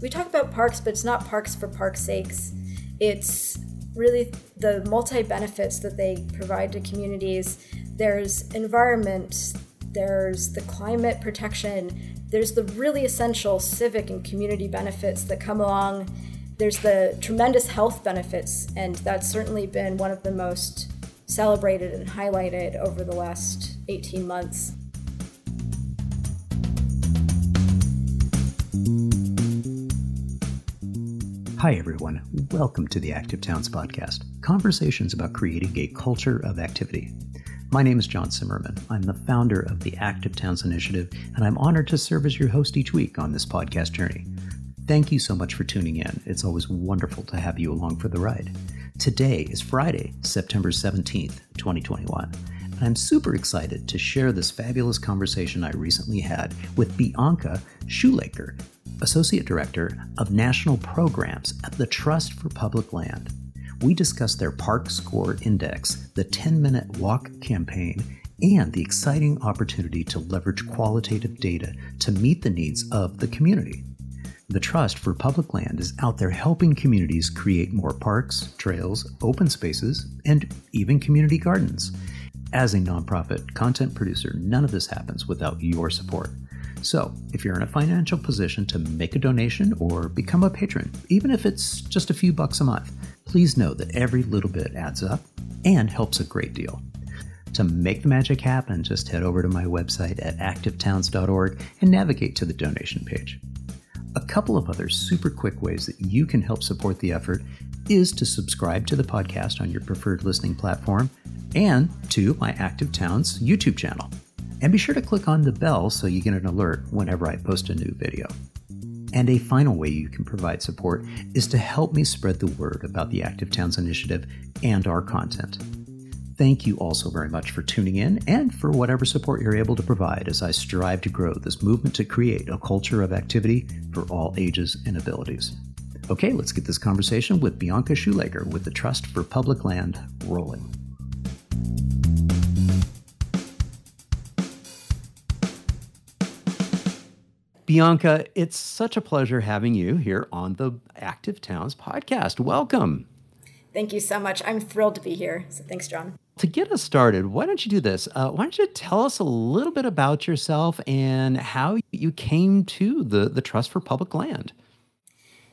We talk about parks, but it's not parks for park's sakes. It's really the multi benefits that they provide to communities. There's environment, there's the climate protection, there's the really essential civic and community benefits that come along. There's the tremendous health benefits, and that's certainly been one of the most celebrated and highlighted over the last 18 months. Hi, everyone. Welcome to the Active Towns Podcast conversations about creating a culture of activity. My name is John Zimmerman. I'm the founder of the Active Towns Initiative, and I'm honored to serve as your host each week on this podcast journey. Thank you so much for tuning in. It's always wonderful to have you along for the ride. Today is Friday, September 17th, 2021. And I'm super excited to share this fabulous conversation I recently had with Bianca Shulaker, Associate Director of National Programs at the Trust for Public Land. We discussed their ParkScore Index, the 10 Minute Walk campaign, and the exciting opportunity to leverage qualitative data to meet the needs of the community. The Trust for Public Land is out there helping communities create more parks, trails, open spaces, and even community gardens. As a nonprofit content producer, none of this happens without your support. So, if you're in a financial position to make a donation or become a patron, even if it's just a few bucks a month, please know that every little bit adds up and helps a great deal. To make the magic happen, just head over to my website at activetowns.org and navigate to the donation page. A couple of other super quick ways that you can help support the effort is to subscribe to the podcast on your preferred listening platform and to my Active Towns YouTube channel. And be sure to click on the bell so you get an alert whenever I post a new video. And a final way you can provide support is to help me spread the word about the Active Towns Initiative and our content. Thank you also very much for tuning in and for whatever support you're able to provide as I strive to grow this movement to create a culture of activity for all ages and abilities. Okay, let's get this conversation with Bianca Shulaker with the Trust for Public Land rolling. Bianca, it's such a pleasure having you here on the Active Towns podcast. Welcome. Thank you so much. I'm thrilled to be here. So thanks, John. To get us started, why don't you do this? Uh, why don't you tell us a little bit about yourself and how you came to the, the Trust for Public Land?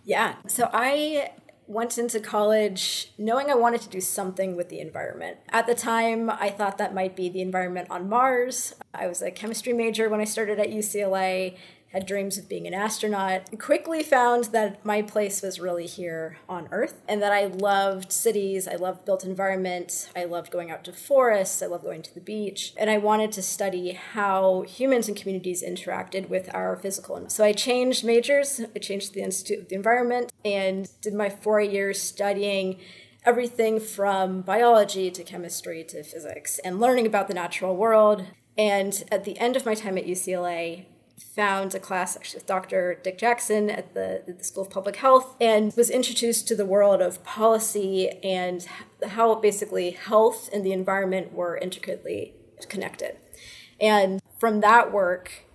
Yeah. So I went into college knowing I wanted to do something with the environment. At the time, I thought that might be the environment on Mars. I was a chemistry major when I started at UCLA had dreams of being an astronaut, quickly found that my place was really here on Earth and that I loved cities, I loved built environment, I loved going out to forests, I loved going to the beach, and I wanted to study how humans and communities interacted with our physical. Environment. So I changed majors, I changed to the Institute of the Environment, and did my four years studying everything from biology to chemistry to physics and learning about the natural world. And at the end of my time at UCLA, found a class actually with Dr. Dick Jackson at the, the School of Public Health and was introduced to the world of policy and how basically health and the environment were intricately connected. And from that work,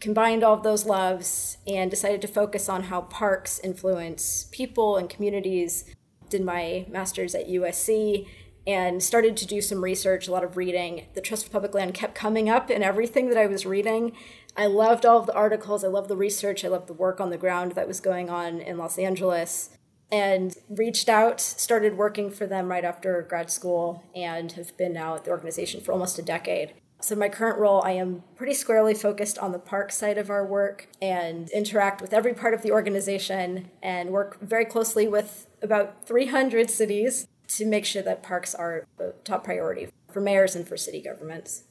combined all of those loves and decided to focus on how parks influence people and communities. Did my master's at USC and started to do some research, a lot of reading. The Trust for Public Land kept coming up in everything that I was reading. I loved all of the articles, I loved the research, I loved the work on the ground that was going on in Los Angeles, and reached out, started working for them right after grad school, and have been now at the organization for almost a decade. So, my current role, I am pretty squarely focused on the park side of our work and interact with every part of the organization and work very closely with about 300 cities to make sure that parks are a top priority for mayors and for city governments.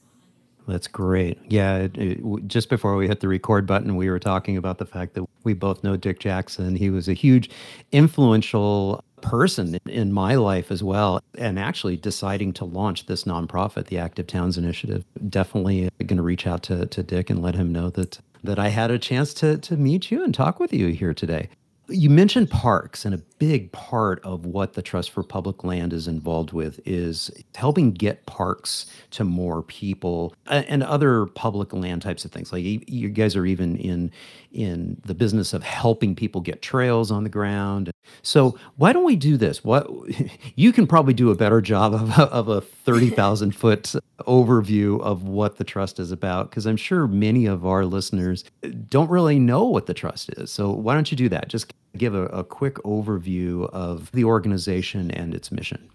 That's great. Yeah, it, it, just before we hit the record button, we were talking about the fact that we both know Dick Jackson. He was a huge influential person in my life as well. And actually deciding to launch this nonprofit, the Active Towns Initiative, definitely going to reach out to, to Dick and let him know that that I had a chance to to meet you and talk with you here today. You mentioned parks, and a big part of what the Trust for Public Land is involved with is helping get parks to more people and other public land types of things. Like you guys are even in in the business of helping people get trails on the ground. So why don't we do this? What you can probably do a better job of, of a thirty thousand foot overview of what the trust is about because I'm sure many of our listeners don't really know what the trust is. So why don't you do that? Just give a, a quick overview of the organization and its mission.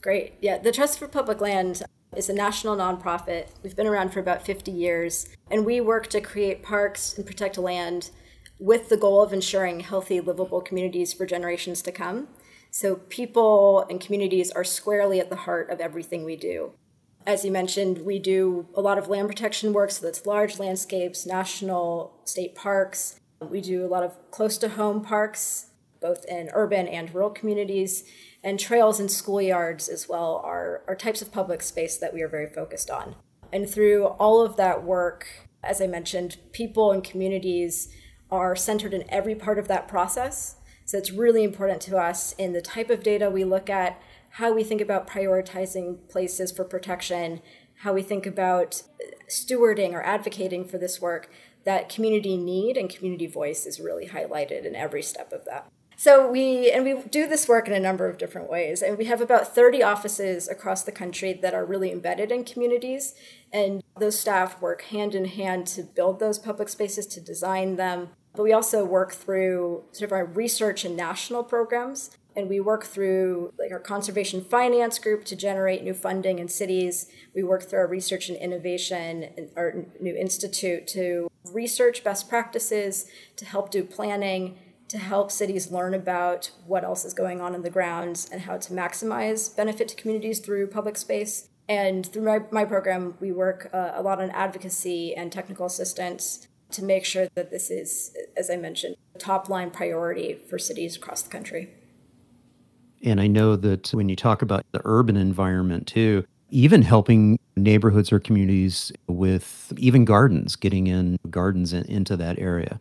Great. Yeah, the Trust for Public Land is a national nonprofit. We've been around for about 50 years, and we work to create parks and protect land with the goal of ensuring healthy, livable communities for generations to come. So, people and communities are squarely at the heart of everything we do. As you mentioned, we do a lot of land protection work, so that's large landscapes, national, state parks. We do a lot of close to home parks, both in urban and rural communities and trails and schoolyards as well are, are types of public space that we are very focused on. And through all of that work, as I mentioned, people and communities are centered in every part of that process. So it's really important to us in the type of data we look at, how we think about prioritizing places for protection, how we think about stewarding or advocating for this work, that community need and community voice is really highlighted in every step of that. So we and we do this work in a number of different ways. And we have about 30 offices across the country that are really embedded in communities and those staff work hand in hand to build those public spaces to design them. But we also work through sort of our research and national programs and we work through like our conservation finance group to generate new funding in cities. We work through our research and innovation, and our new institute to research best practices, to help do planning, to help cities learn about what else is going on in the grounds and how to maximize benefit to communities through public space. And through my, my program, we work uh, a lot on advocacy and technical assistance to make sure that this is, as I mentioned, a top line priority for cities across the country. And I know that when you talk about the urban environment too, even helping neighborhoods or communities with even gardens, getting in gardens in, into that area.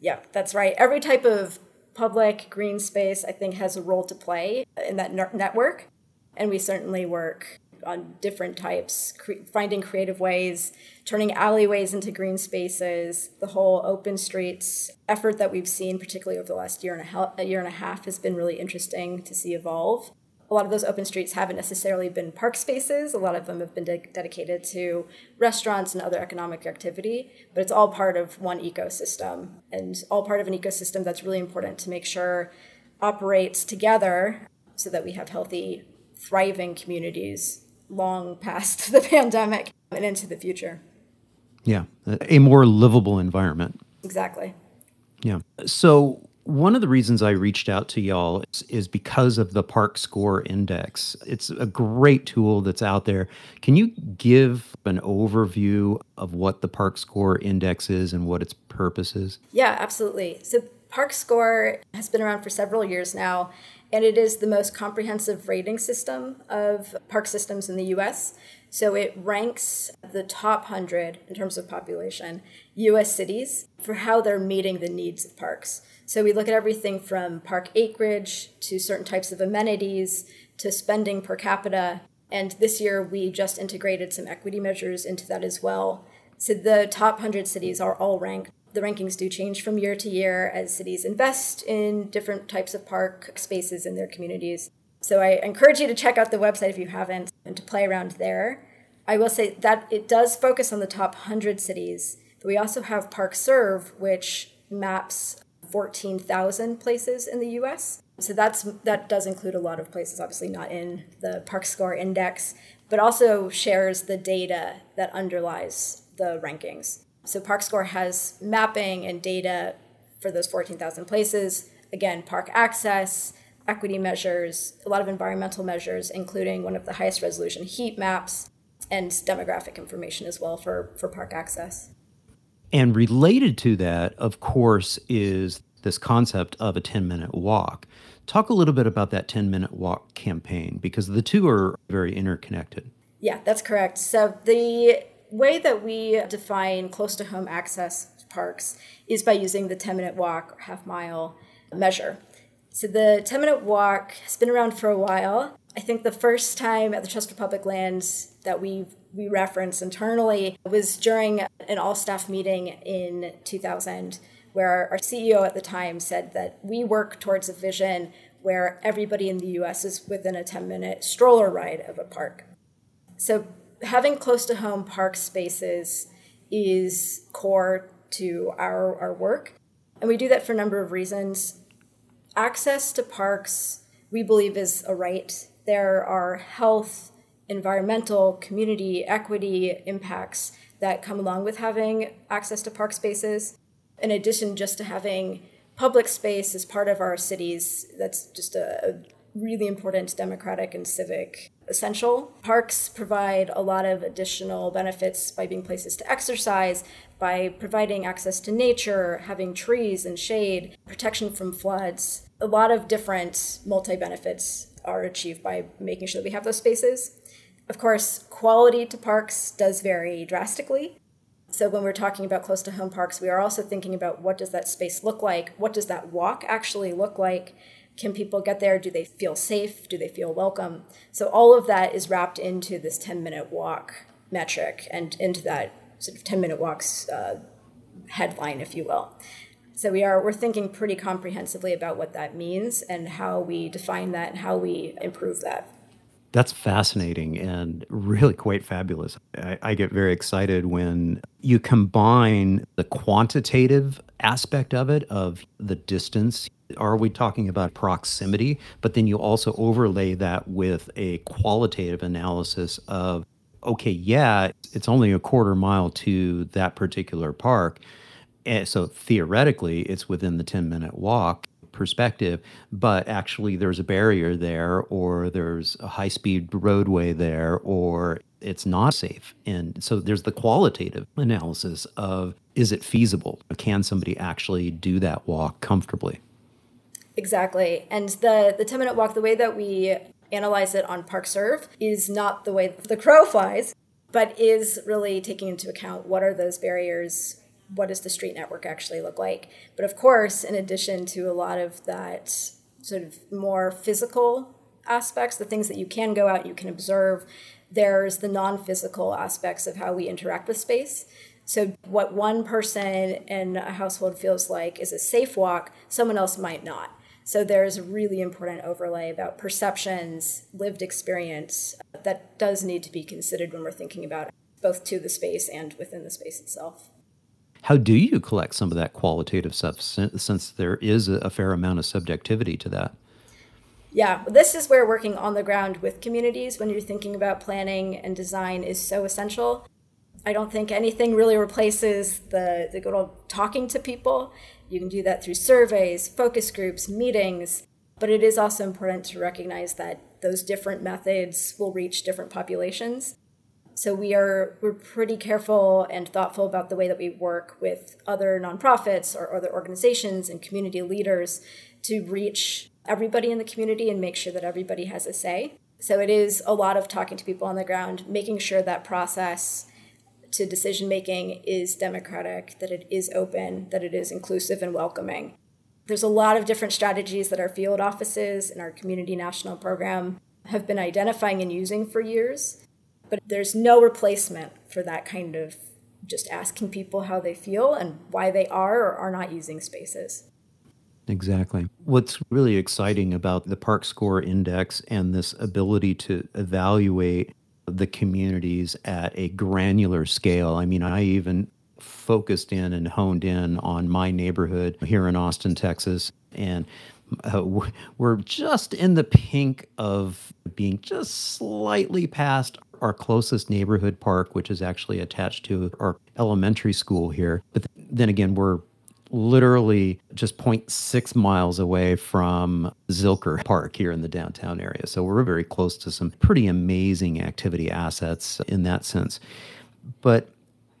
Yeah, that's right. Every type of public green space, I think, has a role to play in that network. And we certainly work on different types, cre- finding creative ways, turning alleyways into green spaces. The whole open streets effort that we've seen, particularly over the last year and a, a year and a half, has been really interesting to see evolve a lot of those open streets haven't necessarily been park spaces. A lot of them have been de- dedicated to restaurants and other economic activity, but it's all part of one ecosystem and all part of an ecosystem that's really important to make sure operates together so that we have healthy, thriving communities long past the pandemic and into the future. Yeah, a more livable environment. Exactly. Yeah. So one of the reasons I reached out to y'all is, is, because of the ParkScore Index. It's a great tool that's out there. Can you give an overview of what the ParkScore Index is and what its purpose is? Yeah, absolutely. So, ParkScore has been around for several years now, and it is the most comprehensive rating system of park systems in the US. So it ranks the top 100 in terms of population US cities for how they're meeting the needs of parks. So we look at everything from park acreage to certain types of amenities to spending per capita. And this year we just integrated some equity measures into that as well. So the top 100 cities are all ranked. The rankings do change from year to year as cities invest in different types of park spaces in their communities. So I encourage you to check out the website if you haven't and to play around there. I will say that it does focus on the top 100 cities, but we also have ParkServe, which maps 14,000 places in the US. So that's that does include a lot of places, obviously not in the ParkScore Index, but also shares the data that underlies the rankings. So ParkScore has mapping and data for those 14,000 places. Again, park access, equity measures, a lot of environmental measures, including one of the highest resolution heat maps and demographic information as well for, for park access. And related to that, of course, is this concept of a 10 minute walk. Talk a little bit about that 10 minute walk campaign because the two are very interconnected. Yeah, that's correct. So, the way that we define close to home access parks is by using the 10 minute walk or half mile. measure. So the 10 minute walk has been around for a while. I think the first time at the Trust for Public Lands that we we reference internally was during an all staff meeting in 2000 where our CEO at the time said that we work towards a vision where everybody in the US is within a 10 minute stroller ride of a park. So having close to home park spaces is core to our, our work. And we do that for a number of reasons. Access to parks, we believe, is a right. There are health, environmental, community, equity impacts that come along with having access to park spaces. In addition, just to having public space as part of our cities, that's just a, really important democratic and civic essential. Parks provide a lot of additional benefits by being places to exercise, by providing access to nature, having trees and shade, protection from floods. A lot of different multi benefits are achieved by making sure that we have those spaces. Of course, quality to parks does vary drastically. So when we're talking about close to home parks, we are also thinking about what does that space look like? What does that walk actually look like? Can people get there? Do they feel safe? Do they feel welcome? So all of that is wrapped into this 10 minute walk metric and into that sort of 10 minute walks uh, headline, if you will. So we are we're thinking pretty comprehensively about what that means and how we define that and how we improve that. That's fascinating and really quite fabulous. I, I, get very excited when you combine the quantitative aspect of it, of the distance are we talking about proximity? But then you also overlay that with a qualitative analysis of, okay, yeah, it's only a quarter mile to that particular park. And so theoretically, it's within the 10 minute walk perspective, but actually there's a barrier there, or there's a high speed roadway there, or it's not safe. And so there's the qualitative analysis of is it feasible? Can somebody actually do that walk comfortably? Exactly. And the, the 10 minute walk, the way that we analyze it on ParkServe is not the way the crow flies, but is really taking into account what are those barriers, what does the street network actually look like. But of course, in addition to a lot of that sort of more physical aspects, the things that you can go out, you can observe, there's the non physical aspects of how we interact with space. So, what one person in a household feels like is a safe walk, someone else might not. So there's a really important overlay about perceptions, lived experience that does need to be considered when we're thinking about both to the space and within the space itself. How do you collect some of that qualitative stuff since there is a fair amount of subjectivity to that? Yeah, this is where working on the ground with communities when you're thinking about planning and design is so essential. I don't think anything really replaces the, the good old talking to people you can do that through surveys, focus groups, meetings, but it is also important to recognize that those different methods will reach different populations. So we are we're pretty careful and thoughtful about the way that we work with other nonprofits or other organizations and community leaders to reach everybody in the community and make sure that everybody has a say. So it is a lot of talking to people on the ground, making sure that process to decision making is democratic, that it is open, that it is inclusive and welcoming. There's a lot of different strategies that our field offices and our community national program have been identifying and using for years, but there's no replacement for that kind of just asking people how they feel and why they are or are not using spaces. Exactly. What's really exciting about the ParkScore Index and this ability to evaluate the communities at a granular scale. I mean, I even focused in and honed in on my neighborhood here in Austin, Texas. And uh, we're just in the pink of being just slightly past our closest neighborhood park, which is actually attached to our elementary school here. But then again, we're literally just 0.6 miles away from Zilker Park here in the downtown area. So we're very close to some pretty amazing activity assets in that sense. But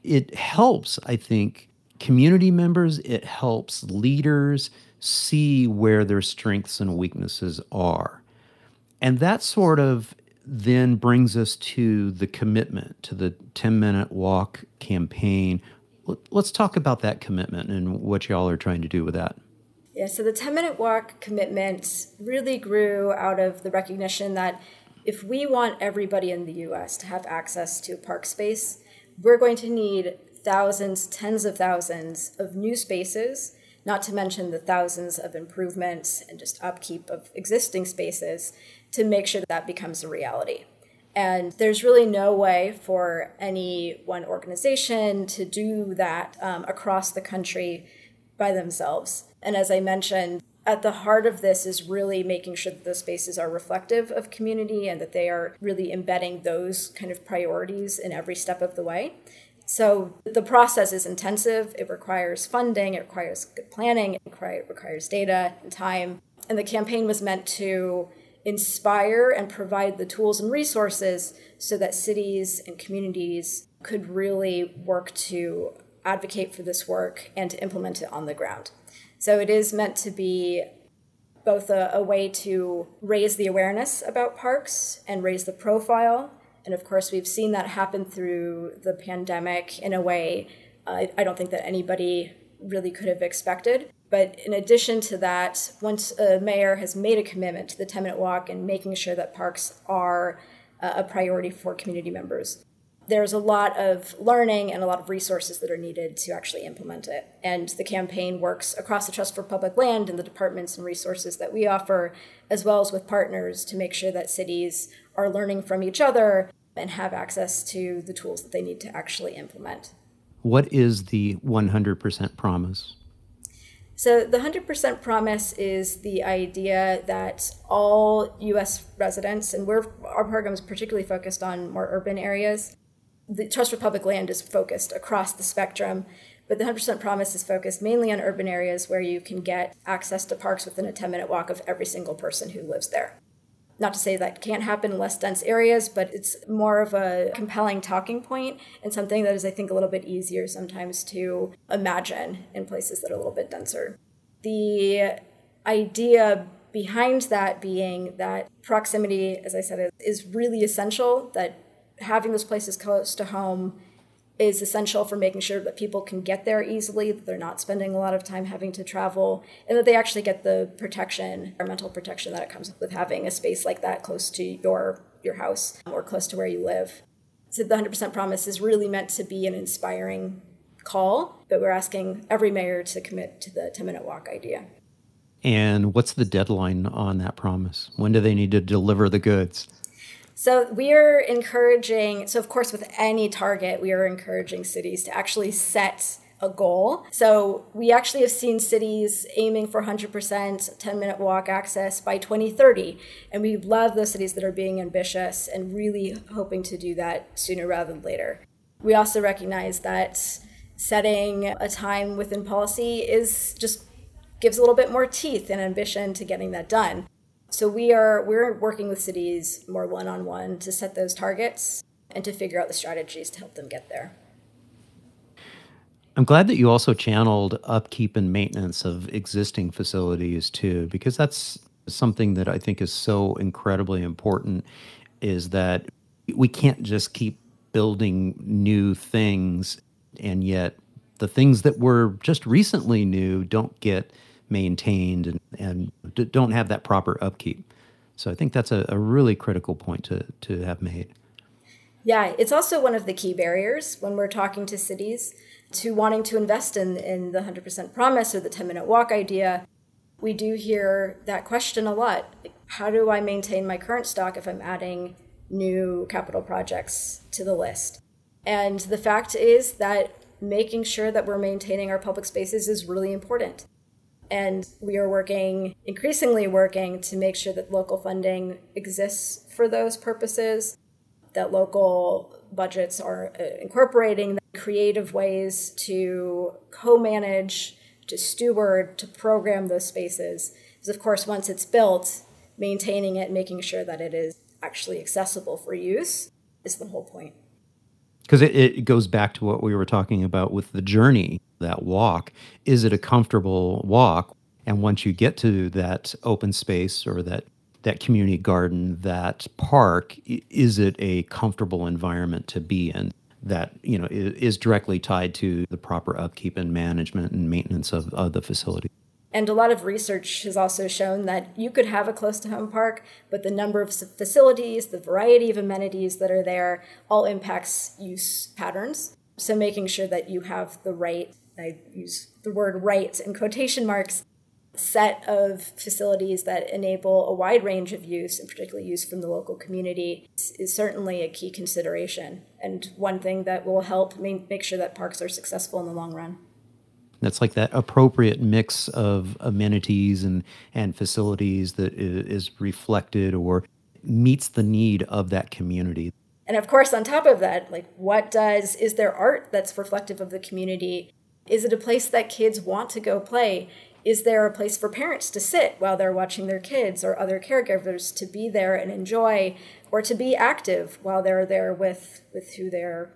it helps, I think, community members, it helps leaders see where their strengths and weaknesses are. And that sort of then brings us to the commitment to the 10 minute walk campaign Let's talk about that commitment and what y'all are trying to do with that. Yeah, so the 10 minute walk commitment really grew out of the recognition that if we want everybody in the US to have access to park space, we're going to need thousands, tens of thousands of new spaces, not to mention the thousands of improvements and just upkeep of existing spaces to make sure that, that becomes a reality. And there's really no way for any one organization to do that um, across the country by themselves. And as I mentioned, at the heart of this is really making sure that those spaces are reflective of community and that they are really embedding those kind of priorities in every step of the way. So the process is intensive. It requires funding, it requires good planning, it requires data and time. And the campaign was meant to inspire and provide the tools and resources so that cities and communities could really work to advocate for this work and to implement it on the ground. So it is meant to be both a, a, way to raise the awareness about parks and raise the profile. And of course, we've seen that happen through the pandemic in a way I don't think that anybody really could have expected. But in addition to that, once a mayor has made a commitment to the 10 minute walk and making sure that parks are uh, a priority for community members, there's a lot of learning and a lot of resources that are needed to actually implement it. And the campaign works across the Trust for Public Land and the departments and resources that we offer, as well as with partners to make sure that cities are learning from each other and have access to the tools that they need to actually implement. What is the 100% promise? So, the 100% promise is the idea that all US residents, and we're, our program is particularly focused on more urban areas, the Trust for Public Land is focused across the spectrum, but the 100% promise is focused mainly on urban areas where you can get access to parks within a 10 minute walk of every single person who lives there. Not to say that can't happen in less dense areas, but it's more of a compelling talking point and something that is, I think, a little bit easier sometimes to imagine in places that are a little bit denser. The idea behind that being that proximity, as I said, is really essential, that having those places close to home is essential for making sure that people can get there easily, that they're not spending a lot of time having to travel, and that they actually get the protection, environmental protection that it comes with having a space like that close to your your house or close to where you live. So the 100% promise is really meant to be an inspiring call, but we're asking every mayor to commit to the 10 minute walk idea. And what's the deadline on that promise? When do they need to deliver the goods? So we are encouraging, so of course, with any target, we are encouraging cities to actually set a goal. So we actually have seen cities aiming for 100% 10 minute walk access by 2030. And we love those cities that are being ambitious and really hoping to do that sooner rather than later. We also recognize that setting a time within policy is just gives a little bit more teeth and ambition to getting that done. So we are we're working with cities more one on one to set those targets and to figure out the strategies to help them get there. I'm glad that you also channeled upkeep and maintenance of existing facilities too, because that's something that I think is so incredibly important is that we can't just keep building new things and yet the things that were just recently new don't get maintained and, and d- don't have that proper upkeep. So I think that's a, a really critical point to, to have made. Yeah, it's also one of the key barriers when we're talking to cities to wanting to invest in, in the 100% promise or the 10 minute walk idea. We do hear that question a lot. How do I maintain my current stock if I'm adding new capital projects to the list? And the fact is that making sure that we're maintaining our public spaces is really important. And we are working, increasingly working to make sure that local funding exists for those purposes, that local budgets are uh, incorporating creative ways to co manage, to steward, to program those spaces. Because, of course, once it's built, maintaining it, making sure that it is actually accessible for use is the whole point because it, it goes back to what we were talking about with the journey that walk is it a comfortable walk and once you get to that open space or that that community garden that park is it a comfortable environment to be in that you know is directly tied to the proper upkeep and management and maintenance of, of the facility And a lot of research has also shown that you could have a close to home park, but the number of facilities, the variety of amenities that are there, all impacts use patterns. So making sure that you have the right, I use the word right in quotation marks, set of facilities that enable a wide range of use, and particularly use from the local community, is certainly a key consideration and one thing that will help make sure that parks are successful in the long run. That's like that appropriate mix of amenities and, and facilities that is reflected or meets the need of that community. And of course, on top of that, like what does, is there art that's reflective of the community? Is it a place that kids want to go play? Is there a place for parents to sit while they're watching their kids or other caregivers to be there and enjoy or to be active while they're there with, with who they're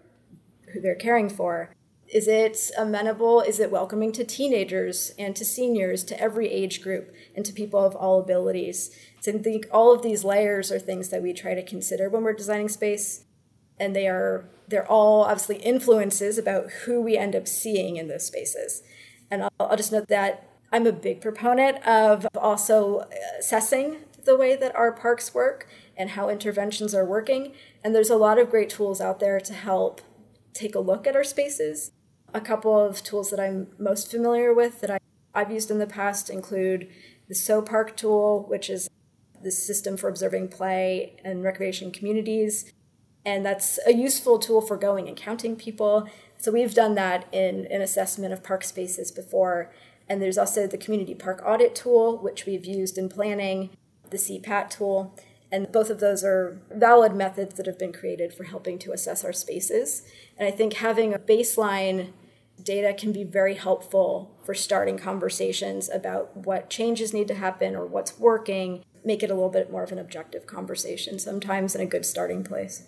who they're caring for? Is it amenable? Is it welcoming to teenagers and to seniors, to every age group, and to people of all abilities? So I think all of these layers are things that we try to consider when we're designing space, and they are they're all obviously influences about who we end up seeing in those spaces. And I'll, I'll just note that I'm a big proponent of also assessing the way that our parks work and how interventions are working. And there's a lot of great tools out there to help take a look at our spaces a couple of tools that I'm most familiar with that I, I've used in the past include the SOPARC tool, which is the system for observing play and recreation communities. And that's a useful tool for going and counting people. So we've done that in an assessment of park spaces before. And there's also the community park audit tool, which we've used in planning, the CPAT tool. And both of those are valid methods that have been created for helping to assess our spaces. And I think having a baseline data can be very helpful for starting conversations about what changes need to happen or what's working, make it a little bit more of an objective conversation, sometimes in a good starting place.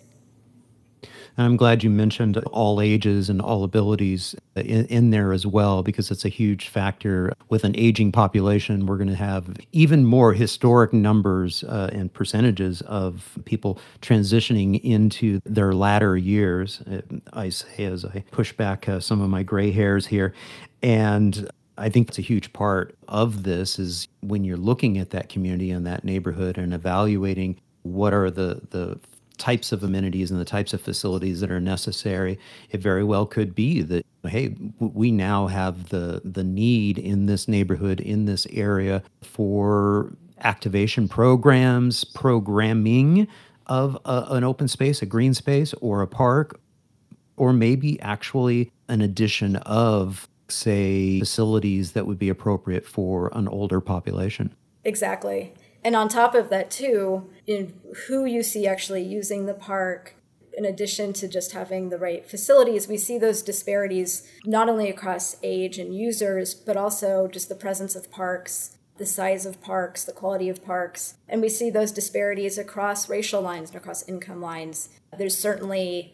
And I'm glad you mentioned all ages and all abilities in, in, there as well, because it's a huge factor. With an aging population, we're going to have even more historic numbers uh, and percentages of people transitioning into their latter years. Uh, I say as I push back uh, some of my gray hairs here. And I think it's a huge part of this is when you're looking at that community and that neighborhood and evaluating what are the, the types of amenities and the types of facilities that are necessary, it very well could be that hey, we now have the the need in this neighborhood in this area for activation programs, programming of a, an open space, a green space, or a park, or maybe actually an addition of say facilities that would be appropriate for an older population. Exactly. And on top of that, too, in who you see actually using the park, in addition to just having the right facilities, we see those disparities not only across age and users, but also just the presence of parks, the size of parks, the quality of parks. And we see those disparities across racial lines and across income lines. There's certainly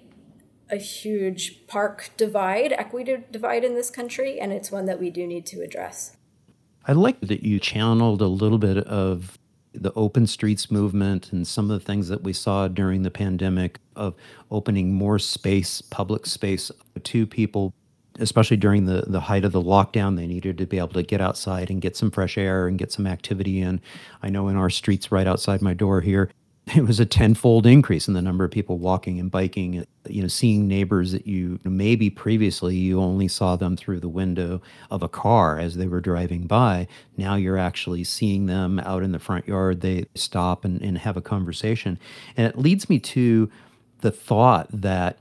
a huge park divide, equity divide in this country, and it's one that we do need to address. I like that you channeled a little bit of the open streets movement and some of the things that we saw during the pandemic of opening more space, public space to people, especially during the, the height of the lockdown. They needed to be able to get outside and get some fresh air and get some activity in. I know in our streets right outside my door here, it was a tenfold increase in the number of people walking and biking you know seeing neighbors that you maybe previously you only saw them through the window of a car as they were driving by now you're actually seeing them out in the front yard they stop and, and have a conversation and it leads me to the thought that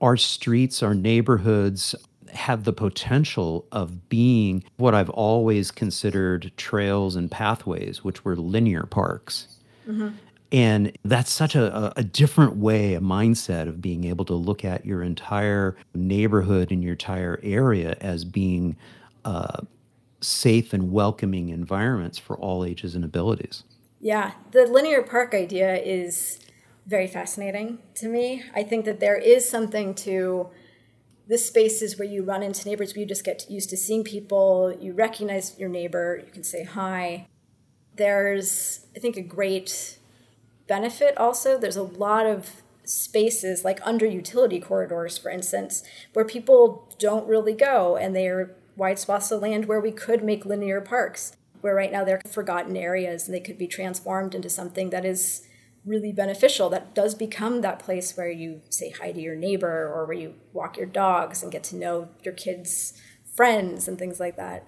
our streets our neighborhoods have the potential of being what I've always considered trails and pathways, which were linear parks. Mm-hmm. And that's such a, a different way, a mindset of being able to look at your entire neighborhood and your entire area as being uh, safe and welcoming environments for all ages and abilities. Yeah, the linear park idea is very fascinating to me. I think that there is something to the spaces where you run into neighbors where you just get used to seeing people, you recognize your neighbor, you can say hi. There's, I think, a great benefit also. There's a lot of spaces like under utility corridors for instance where people don't really go and they're wide swaths of land where we could make linear parks, where right now they're forgotten areas and they could be transformed into something that is really beneficial, that does become that place where you say hi to your neighbor or where you walk your dogs and get to know your kids' friends and things like that.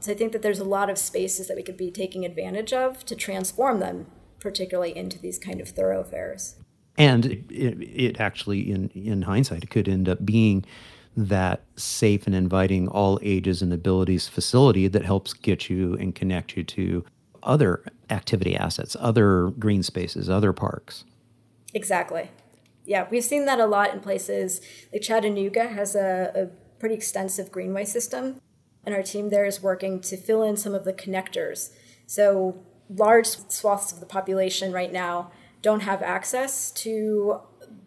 So I think that there's a lot of spaces that we could be taking advantage of to transform them, particularly into these kind of thoroughfares. And it, it, actually, in, in hindsight, it could end up being that safe and inviting all ages and abilities facility that helps get you and connect you to other activity assets, other green spaces, other parks. Exactly. Yeah, we've seen that a lot in places like Chattanooga has a, a pretty extensive greenway system, and our team there is working to fill in some of the connectors. So, large swaths of the population right now don't have access to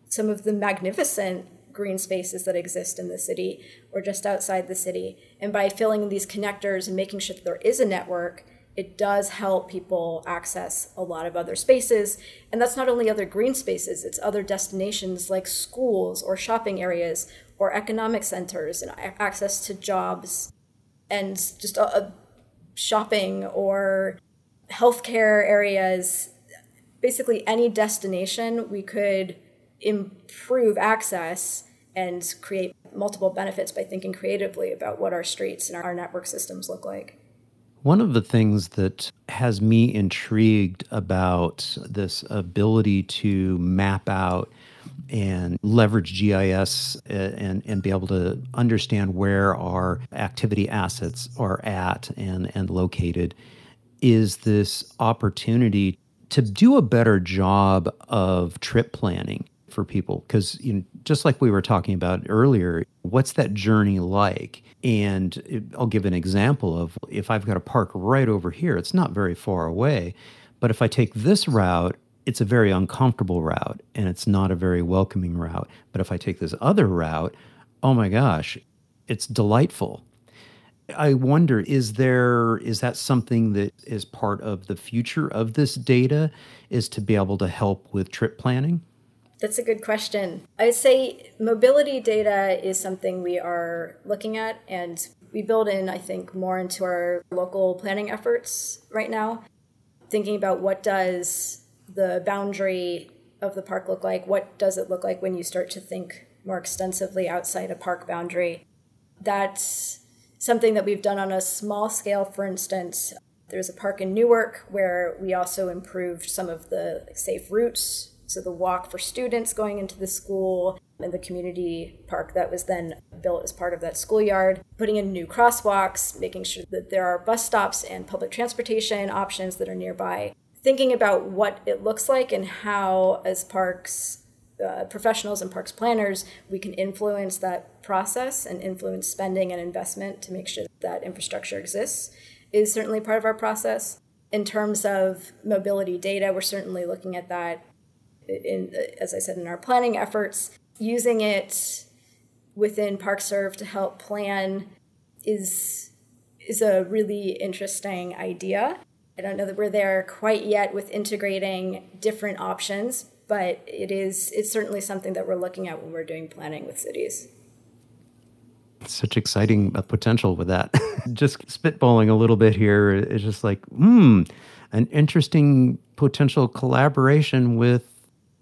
some of the magnificent green spaces that exist in the city or just outside the city. And by filling these connectors and making sure that there is a network, it does help people access a lot of other spaces. And that's not only other green spaces, it's other destinations like schools or shopping areas or economic centers and access to jobs and just a, a shopping or healthcare areas. Basically, any destination we could improve access and create multiple benefits by thinking creatively about what our streets and our network systems look like. One of the things that has me intrigued about this ability to map out and leverage GIS uh, and, and be able to understand where our activity assets are at and, and located is this opportunity to do a better job of trip planning for people. Because you know, just like we were talking about earlier what's that journey like? And i'll give an example of if i've got a park right over here it's not very far away but if i take this route it's a very uncomfortable route and it's not a very welcoming route. But if i take this other route oh my gosh it's delightful I wonder is there is that something that is part of the future of this data is to be able to help with trip planning? That's a good question. I'd say mobility data is something we are looking at, and we build in, I think, more into our local planning efforts right now, thinking about what does the boundary of the park look like? What does it look like when you start to think more extensively outside a park boundary? That's something that we've done on a small scale, for instance. There's a park in Newark where we also improved some of the safe routes so the walk for students going into the school and the community park that was then built as part of that schoolyard, putting in new crosswalks, making sure that there are bus stops and public transportation options that are nearby, thinking about what it looks like and how, as parks uh, professionals and parks planners, we can influence that process and influence spending and investment to make sure that infrastructure exists is certainly part of our process. In terms of mobility data, we're certainly looking at that in, as I said, in our planning efforts, using it within ParkServe to help plan is is a really interesting idea. I don't know that we're there quite yet with integrating different options, but it is it's certainly something that we're looking at when we're doing planning with cities. Such exciting uh, potential with that. just spitballing a little bit here, it's just like, hmm, an interesting potential collaboration with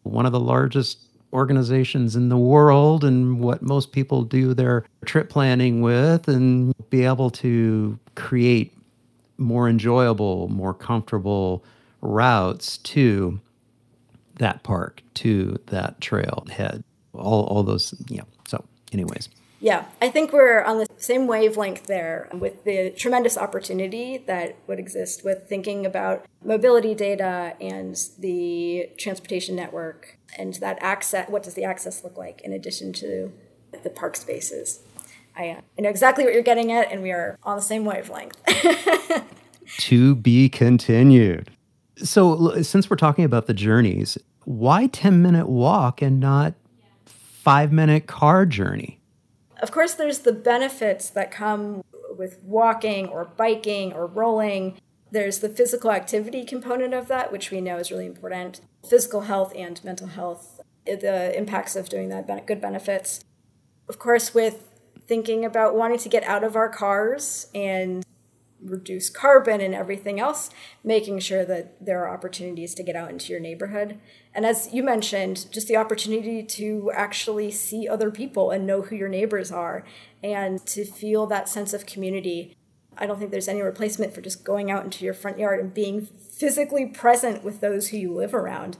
one of the largest organizations in the world and what most people do their trip planning with and be able to create more enjoyable, more comfortable routes to that park, to that trailhead. All all those, yeah. So, anyways. Yeah, I think we're on the same wavelength there with the tremendous opportunity that would exist with thinking about mobility data and the transportation network and that access. What does the access look like in addition to the park spaces? I, uh, I know exactly what you're getting at, and we are on the same wavelength. to be continued. So, since we're talking about the journeys, why 10 minute walk and not five minute car journey? Of course, there's the benefits that come with walking or biking or rolling. There's the physical activity component of that, which we know is really important. Physical health and mental health, eh, the impacts of doing that, good benefits. Of course, with thinking about wanting to get out of our cars and reduce carbon and everything else, making sure that there are opportunities to get out into your neighborhood. And as you mentioned, just the opportunity to actually see other people and know who your neighbors are and to feel that sense of community. I don't think there's any replacement for just going out into your front yard and being physically present with those who you live around.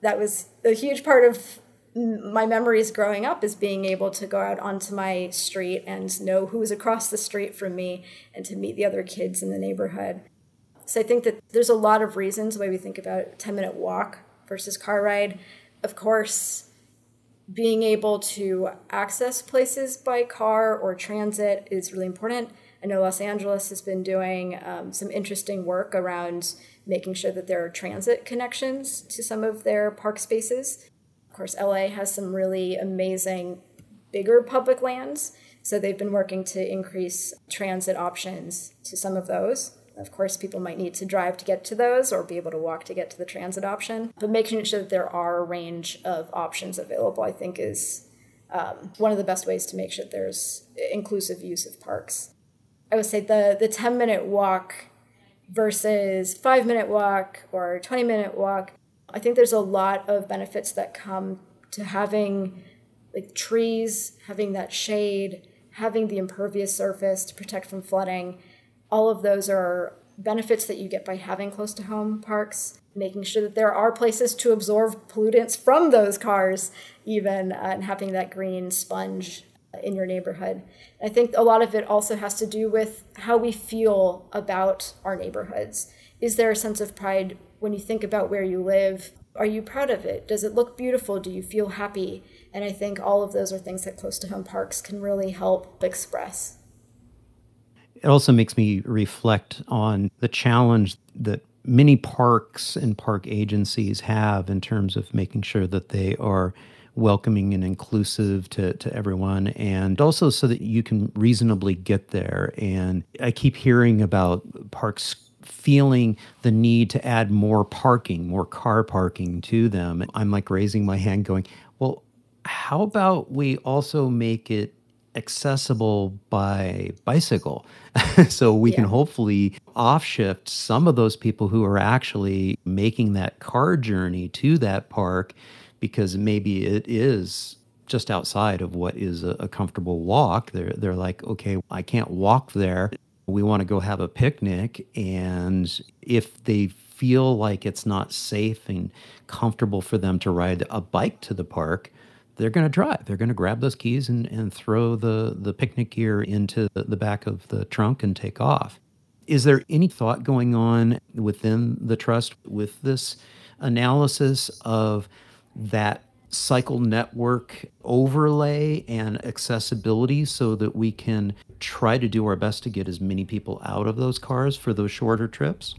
That was a huge part of my memories growing up is being able to go out onto my street and know who was across the street from me and to meet the other kids in the neighborhood. So I think that there's a lot of reasons why we think about 10 minute walk versus car ride. Of course, being able to access places by car or transit is really important. I know Los Angeles has been doing um, some interesting work around making sure that there are transit connections to some of their park spaces. Of course, LA has some really amazing bigger public lands, so they've been working to increase transit options to some of those. Of course, people might need to drive to get to those or be able to walk to get to the transit option. But making sure that there are a range of options available, I think, is um, one of the best ways to make sure there's inclusive use of parks. I would say the, the 10 minute walk versus five minute walk or 20 minute walk I think there's a lot of benefits that come to having like trees, having that shade, having the impervious surface to protect from flooding. All of those are benefits that you get by having close to home parks, making sure that there are places to absorb pollutants from those cars, even, uh, and having that green sponge in your neighborhood. I think a lot of it also has to do with how we feel about our neighborhoods. Is there a sense of pride when you think about where you live, are you proud of it? Does it look beautiful? Do you feel happy? And I think all of those are things that close to home parks can really help express. It also makes me reflect on the challenge that many parks and park agencies have in terms of making sure that they are welcoming and inclusive to, to everyone and also so that you can reasonably get there and i keep hearing about parks feeling the need to add more parking, more car parking to them. I'm like raising my hand going, well, how about we also make it accessible by bicycle so we yeah. can hopefully offshift some of those people who are actually making that car journey to that park because maybe it is just outside of what is a, a, comfortable walk. They're they're like, okay, I can't walk there we want to go have a picnic. And if they feel like it's not safe and comfortable for them to ride a bike to the park, they're going to drive. They're going to grab those keys and, and throw the, the picnic gear into the, the back of the trunk and take off. Is there any thought going on within the trust with this analysis of that cycle network overlay and accessibility so that we can try to do our best to get as many people out of those cars for those shorter trips?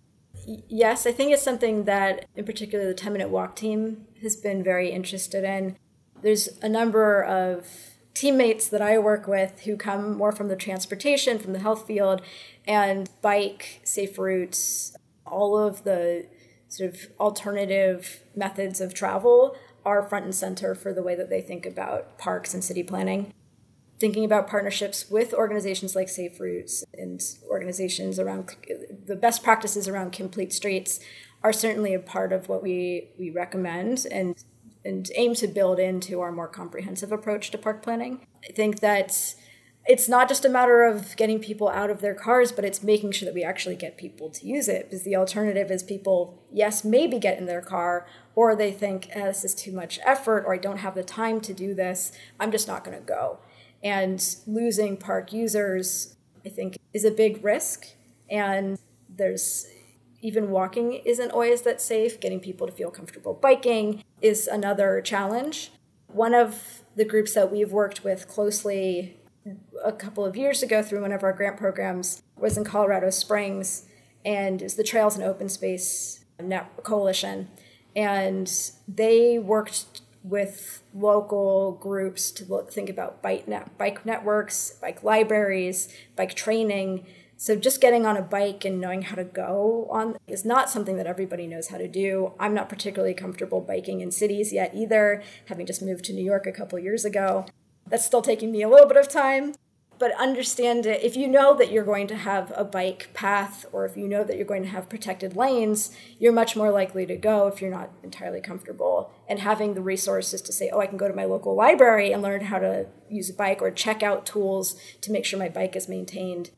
Yes, I think it's something that, in particular, the 10 minute walk team has been very interested in. There's a number of teammates that I work with who come more from the transportation, from the health field, and bike, safe routes, all of the sort of alternative methods of travel are front and center for the way that they think about parks and city planning. Thinking about partnerships with organizations like Safe Routes and organizations around the best practices around complete streets are certainly a part of what we, we recommend and and aim to build into our more comprehensive approach to park planning. I think that it's not just a matter of getting people out of their cars, but it's making sure that we actually get people to use it. Because the alternative is people, yes, maybe get in their car, or they think eh, this is too much effort, or I don't have the time to do this. I'm just not going to go. And losing park users, I think, is a big risk. And there's even walking isn't always that safe. Getting people to feel comfortable biking is another challenge. One of the groups that we've worked with closely a couple of years ago through one of our grant programs was in Colorado Springs, and it's the Trails and Open Space Coalition, and they worked with local groups to look, think about bike net, bike networks, bike libraries, bike training. So just getting on a bike and knowing how to go on is not something that everybody knows how to do. I'm not particularly comfortable biking in cities yet either, having just moved to New York a couple years ago that's still taking me a little bit of time. But understand it. If you know that you're going to have a bike path or if you know that you're going to have protected lanes you're much more likely to go if you're not entirely comfortable. And having the resources to say oh i can go to my local library and learn how to use a bike or check out tools to make sure my bike is maintained.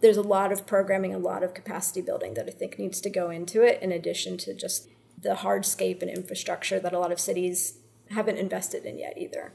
There's a lot of programming a lot of capacity building that i think needs to go into it in addition to just the hardscape and infrastructure that a lot of cities haven't invested in yet either.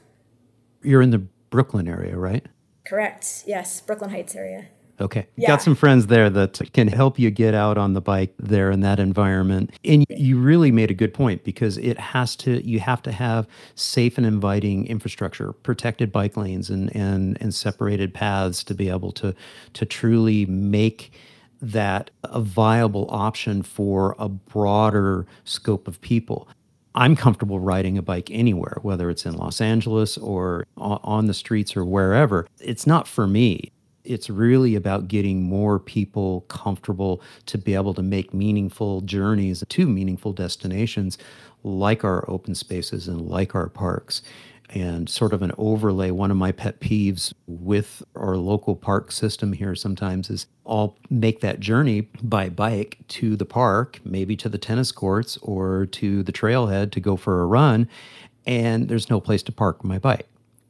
You're in the brooklyn area right Correct. Yes, Brooklyn Heights area. Okay. Yeah. Got some friends there that can help you get out on the bike there in that environment. And you really made a good point because it has to you have to have safe and inviting infrastructure, protected bike lanes and and and separated paths to be able to to truly make that a viable option for a broader scope of people. I'm comfortable riding a bike anywhere, whether it's in Los Angeles or on the streets or wherever. It's not for me. It's really about getting more people comfortable to be able to make meaningful journeys to meaningful destinations like our open spaces and like our parks and sort of an overlay. One of my pet peeves with our local park system here sometimes is I'll make that journey by bike to the park, maybe to the tennis courts or to the trailhead to go for a run, and there's no place to park my bike.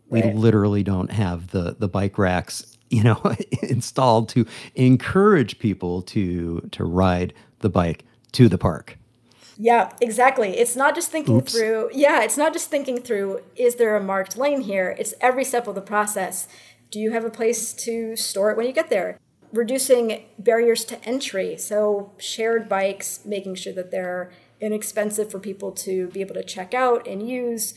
We literally don't have the the bike racks, you know, installed to encourage people to to ride the bike to the park. Yeah, exactly. It's not just thinking Oops. through, yeah, it's not just thinking through, is there a marked lane here? It's every step of the process. Do you have a place to store it when you get there? Reducing barriers to entry. So, shared bikes, making sure that they're inexpensive for people to be able to check out and use.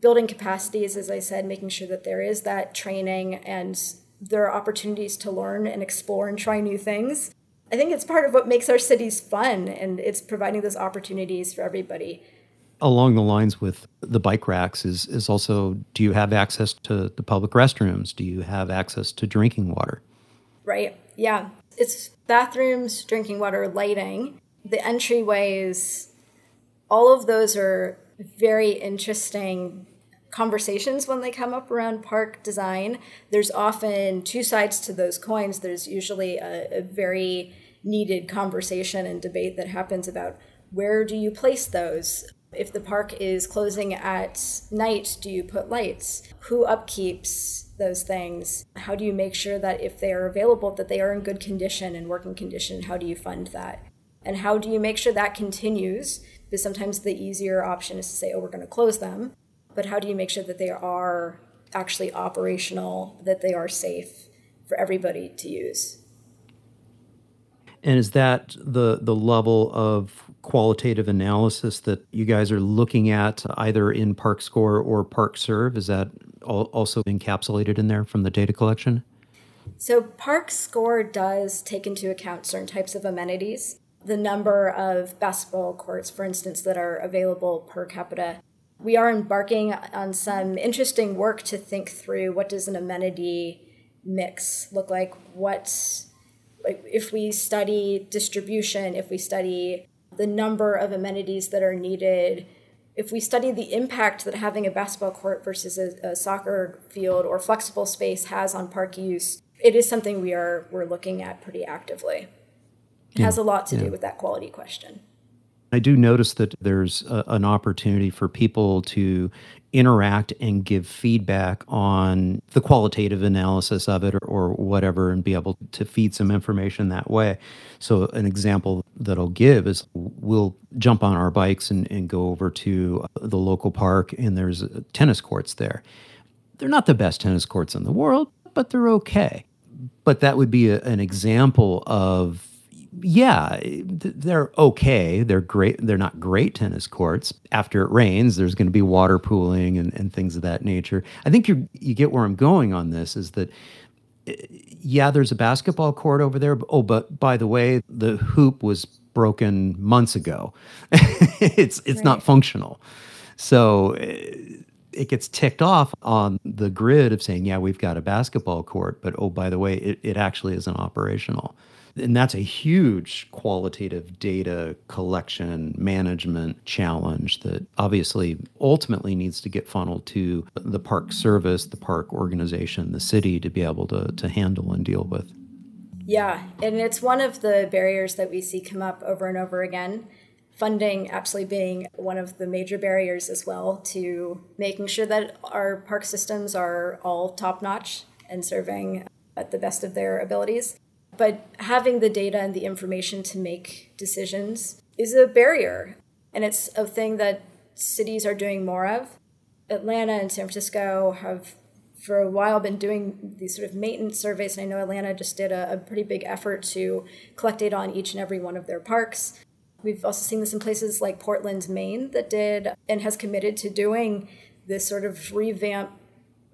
Building capacities, as I said, making sure that there is that training and there are opportunities to learn and explore and try new things. I think it's part of what makes our cities fun, and it's providing those opportunities for everybody. Along the lines with the bike racks is is also do you have access to the public restrooms? Do you have access to drinking water? Right. Yeah. It's bathrooms, drinking water, lighting, the entryways, all of those are very interesting conversations when they come up around park design. There's often two sides to those coins. There's usually a, a very needed conversation and debate that happens about where do you place those? If the park is closing at night, do you put lights? Who upkeeps those things? How do you make sure that if they are available that they are in good condition and working condition? How do you fund that? And how do you make sure that continues? Because sometimes the easier option is to say, oh, we're going to close them. But how do you make sure that they are actually operational, that they are safe for everybody to use? And is that the the level of qualitative analysis that you guys are looking at either in ParkScore or ParkServe? Is that also encapsulated in there from the data collection? So ParkScore does take into account certain types of amenities. The number of basketball courts, for instance, that are available per capita. We are embarking on some interesting work to think through what does an amenity mix look like? What's if we study distribution, if we study the number of amenities that are needed, if we study the impact that having a basketball court versus a, a, soccer field or flexible space has on park use, it is something we are we're looking at pretty actively. It yeah, has a lot to yeah. do with that quality question. I do notice that there's a, an opportunity for people to interact and give feedback on the qualitative analysis of it or, or, whatever and be able to feed some information that way. So, an example that I'll give is we'll jump on our bikes and, and go over to uh, the local park, and there's uh, tennis courts there. They're not the best tennis courts in the world, but they're okay. But that would be a, an example of yeah, they're okay. They're great. They're not great tennis courts. After it rains, there's going to be water pooling and, and things of that nature. I think you you get where I'm going on this is that eh, yeah, there's a basketball court over there. Oh, but by the way, the hoop was broken months ago. it's it's right. not functional. So eh, it gets ticked off on the grid of saying, yeah, we've got a basketball court, but oh, by the way, it, it actually isn't operational. And that's a huge qualitative data collection management challenge that obviously ultimately needs to get funneled to the park service, the park organization, the city to be able to, to handle and deal with. Yeah, and it's one of the barriers that we see come up over and over again funding absolutely being one of the major barriers as well to making sure that our park systems are all top notch and serving at the best of their abilities. But having the data and the information to make decisions is a barrier. And it's a thing that cities are doing more of. Atlanta and San Francisco have for a while been doing these sort of maintenance surveys and i know atlanta just did a, a pretty big effort to collect data on each and every one of their parks We've also seen this in places like Portland, Maine, that did and has committed to doing this sort of revamp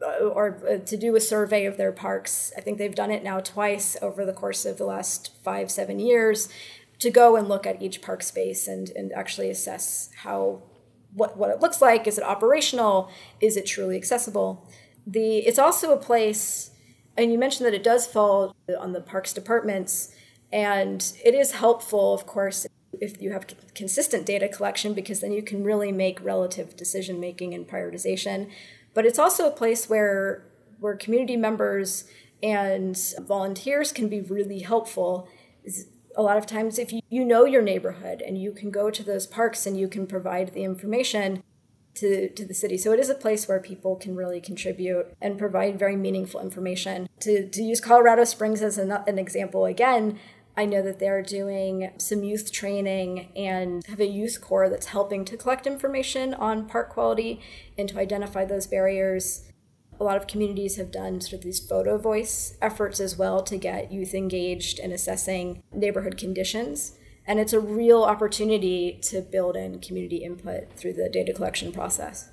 or uh, to do a survey of their parks. I think they've done it now twice over the course of the last five, seven years to go and look at each park space and, and actually assess how what, what it looks like. Is it operational? Is it truly accessible? The it's also a place, and you mentioned that it does fall on the parks departments, and it is helpful, of course, if you have consistent data collection because then you can really make relative decision making and prioritization but it's also a place where where community members and volunteers can be really helpful a lot of times if you, you know your neighborhood and you can go to those parks and you can provide the information to, to the city. So it is a place where people can really contribute and provide very meaningful information. To, to use Colorado Springs as an, an example again, I know that they're doing some youth training and have a youth corps that's helping to collect information on park quality and to identify those barriers. A lot of communities have done sort of these photo voice efforts as well to get youth engaged in assessing neighborhood conditions. And it's a real opportunity to build in community input through the data collection process.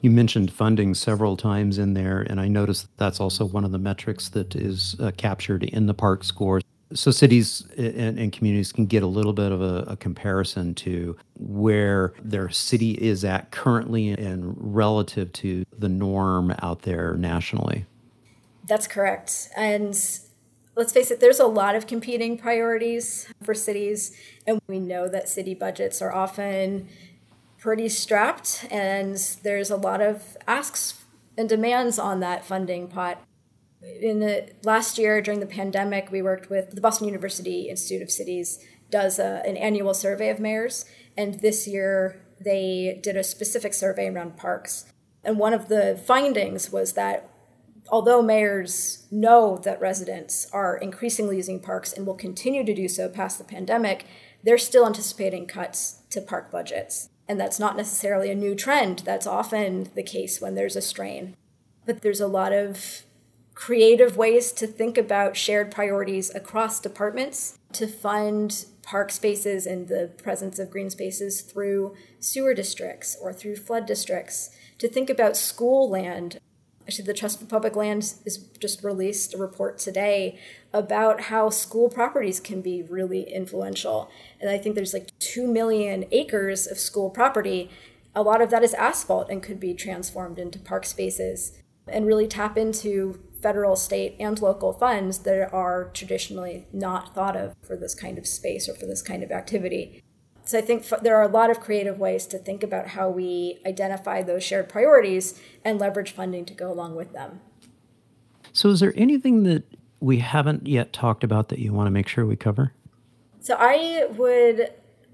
You mentioned funding several times in there, and I noticed that that's also one of the metrics that is uh, captured in the park scores so cities and, and, communities can get a little bit of a, a, comparison to where their city is at currently and relative to the norm out there nationally. That's correct. And let's face it, there's a lot of competing priorities for cities. And we know that city budgets are often pretty strapped, and there's a lot of asks and demands on that funding pot in the last year during the pandemic, we worked with the Boston University Institute of Cities does a, an annual survey of mayors, and this year they did a specific survey around parks. And one of the findings was that although mayors know that residents are increasingly using parks and will continue to do so past the pandemic, they're still anticipating cuts to park budgets. And that's not necessarily a new trend. That's often the case when there's a strain. But there's a lot of creative ways to think about shared priorities across departments to fund park spaces and the presence of green spaces through sewer districts or through flood districts, to think about school land. Actually, the Trust for Public Land has just released a report today about how school properties can be really influential. And I think there's like 2 million acres of school property. A lot of that is asphalt and could be transformed into park spaces and really tap into federal, state, and local funds that are traditionally not thought of for this kind of space or for this kind of activity. So I think there are a lot of creative ways to think about how we identify those shared priorities and leverage funding to go along with them. So, is there anything that we haven't yet talked about that you want to make sure we cover? So, I would,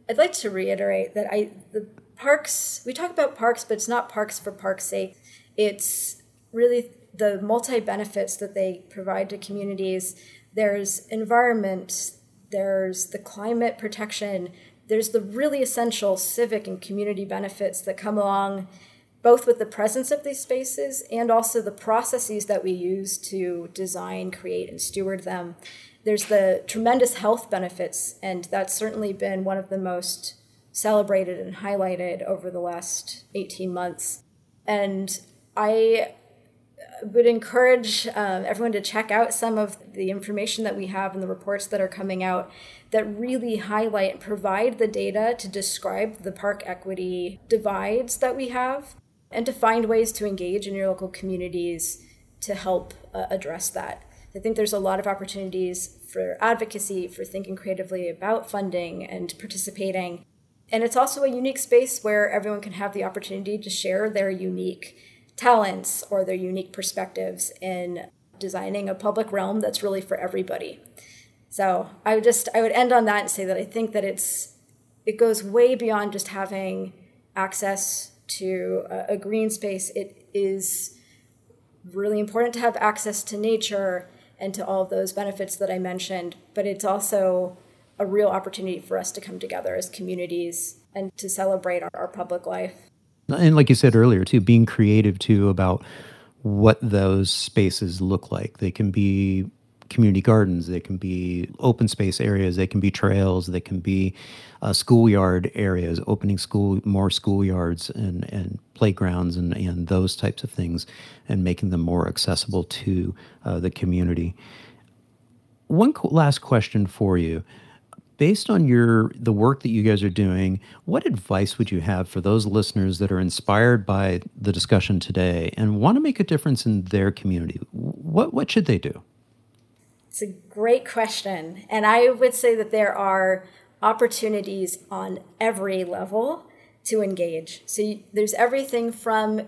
I'd like to reiterate that I, the parks, we talk about parks, but it's not parks for park's sake. It's really the multi benefits that they provide to communities. There's environment, there's the climate protection, there's the really essential civic and community benefits that come along both with the presence of these spaces and also the processes that we use to design, create, and steward them. There's the tremendous health benefits, and that's certainly been one of the most celebrated and highlighted over the last 18 months. And I would encourage um, everyone to check out some of the information that we have and the reports that are coming out that really highlight and provide the data to describe the park equity divides that we have. and to find ways to engage in your local communities to help uh, address that. I think there's a lot of opportunities for advocacy, for thinking creatively about funding and participating. And it's also a unique space where everyone can have the opportunity to share their unique talents or their unique perspectives in designing a public realm that's really for everybody. So I would just I would end on that and say that I think that it's it goes way beyond just having access to a, a green space. It is really important to have access to nature and to all of those benefits that I mentioned, but it's also a real opportunity for us to come together as communities and to celebrate our, our public life. And like you said earlier, too, being creative too about what those spaces look like. They can be community gardens, they can be open space areas, they can be trails, they can be uh, schoolyard areas, opening school more schoolyards and, and playgrounds and, and those types of things, and making them more accessible to uh, the community. One last question for you based on your the work that you guys are doing what advice would you have for those listeners that are inspired by the discussion today and want to make a difference in their community? What what should they do? It's a great question and i would say that there are opportunities on every level to engage. So there's everything from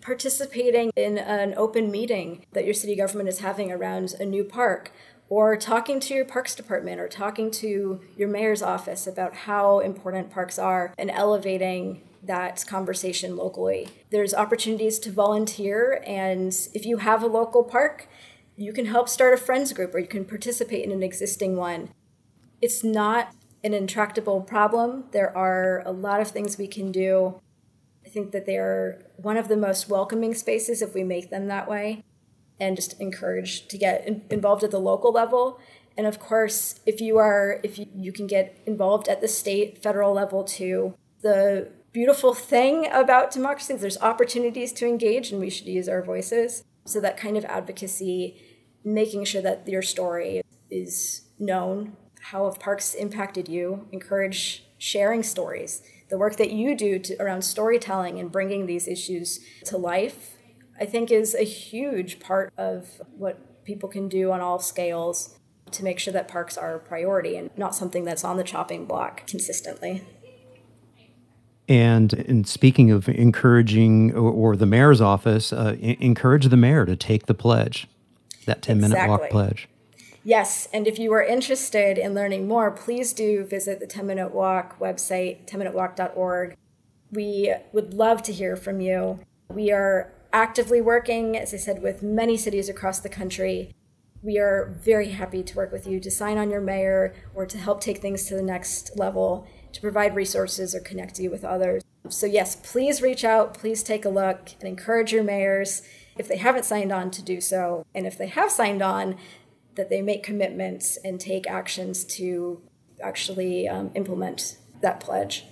participating in an open meeting that your city government is having around a new park or talking to your parks department or talking to your mayor's office about how important parks are and elevating that conversation locally. There's opportunities to volunteer, and if you have a local park, you can help start a friends group or you can participate in an existing one. It's not an intractable problem. There are a lot of things we can do. I think that they're one of the most welcoming spaces if we make them that way and just encourage to get in, involved at the local level. And of course if you are if you, you can get involved at the state federal level too. The beautiful thing about democracy is there's opportunities to engage and we should use our voices. So that kind of advocacy making sure that your story is known how have parks impacted you encourage sharing stories. The work that you do to, around storytelling and bringing these issues to life I think is a huge part of what people can do on all scales to make sure that parks are a priority and not something that's on the chopping block consistently. And in speaking of encouraging, or, or the mayor's office, uh, encourage the mayor to take the pledge, that 10 minute exactly. walk pledge. Yes, and if you are interested in learning more, please do visit the 10 Minute Walk website, 10minutewalk.org. We would love to hear from you. We are actively working, as I said, with many cities across the country. We are very happy to work with you to sign on your mayor or to help take things to the next level, to provide resources or connect you with others. So, yes, please reach out, please take a look, and encourage your mayors if they haven't signed on to do so. And if they have signed on, that they make commitments and take actions to actually um, implement that pledge.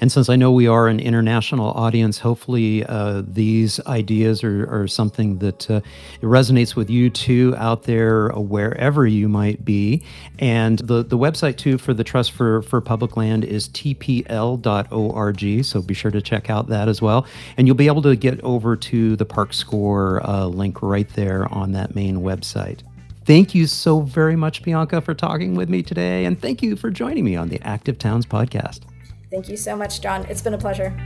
And since I know we are an international audience, hopefully uh, these ideas are, are something that uh, resonates with you too out there, uh, wherever you might be. And the, the website too for the Trust for, for Public Land is tpl.org. So be sure to check out that as well. And you'll be able to get over to the ParkScore uh, link right there on that main website. Thank you so very much, Bianca, for talking with me today. And thank you for joining me on the Active Towns podcast. Thank you so much, John. It's been a pleasure.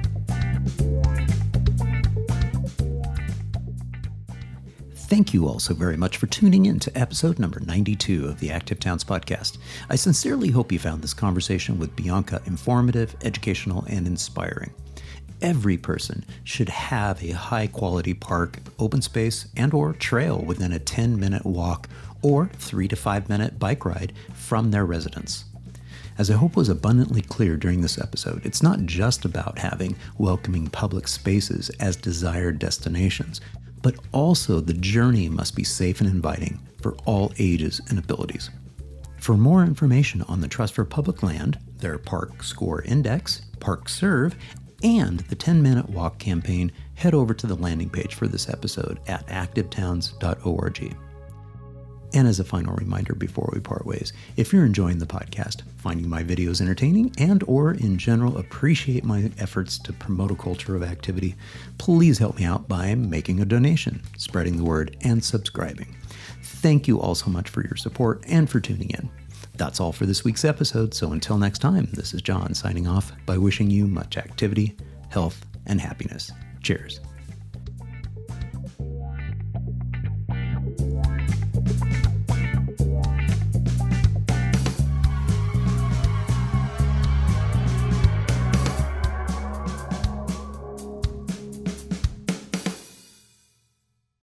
Thank you all so very much for tuning in to episode number 92 of the Active Towns podcast. I sincerely hope you found this conversation with Bianca informative, educational, and inspiring. Every person should have a high quality park, open space, and or trail within a 10-minute walk or 3 to 5 minute bike ride from their residence. As I hope was abundantly clear during this episode, it's not just about having welcoming public spaces as desired destinations, but also the journey must be safe and inviting for all ages and abilities. For more information on the Trust for Public Land, their ParkScore Index, ParkServe, and the 10 Minute Walk campaign, head over to the landing page for this episode at activetowns.org. And as a final reminder before we part ways, if you're enjoying the podcast, finding my videos entertaining and or in general appreciate my efforts to promote a culture of activity, please help me out by making a donation, spreading the word, and subscribing. Thank you all so much for your support and for tuning in. That's all for this week's episode, so until next time, this is John signing off by wishing you much activity, health, and happiness. Cheers.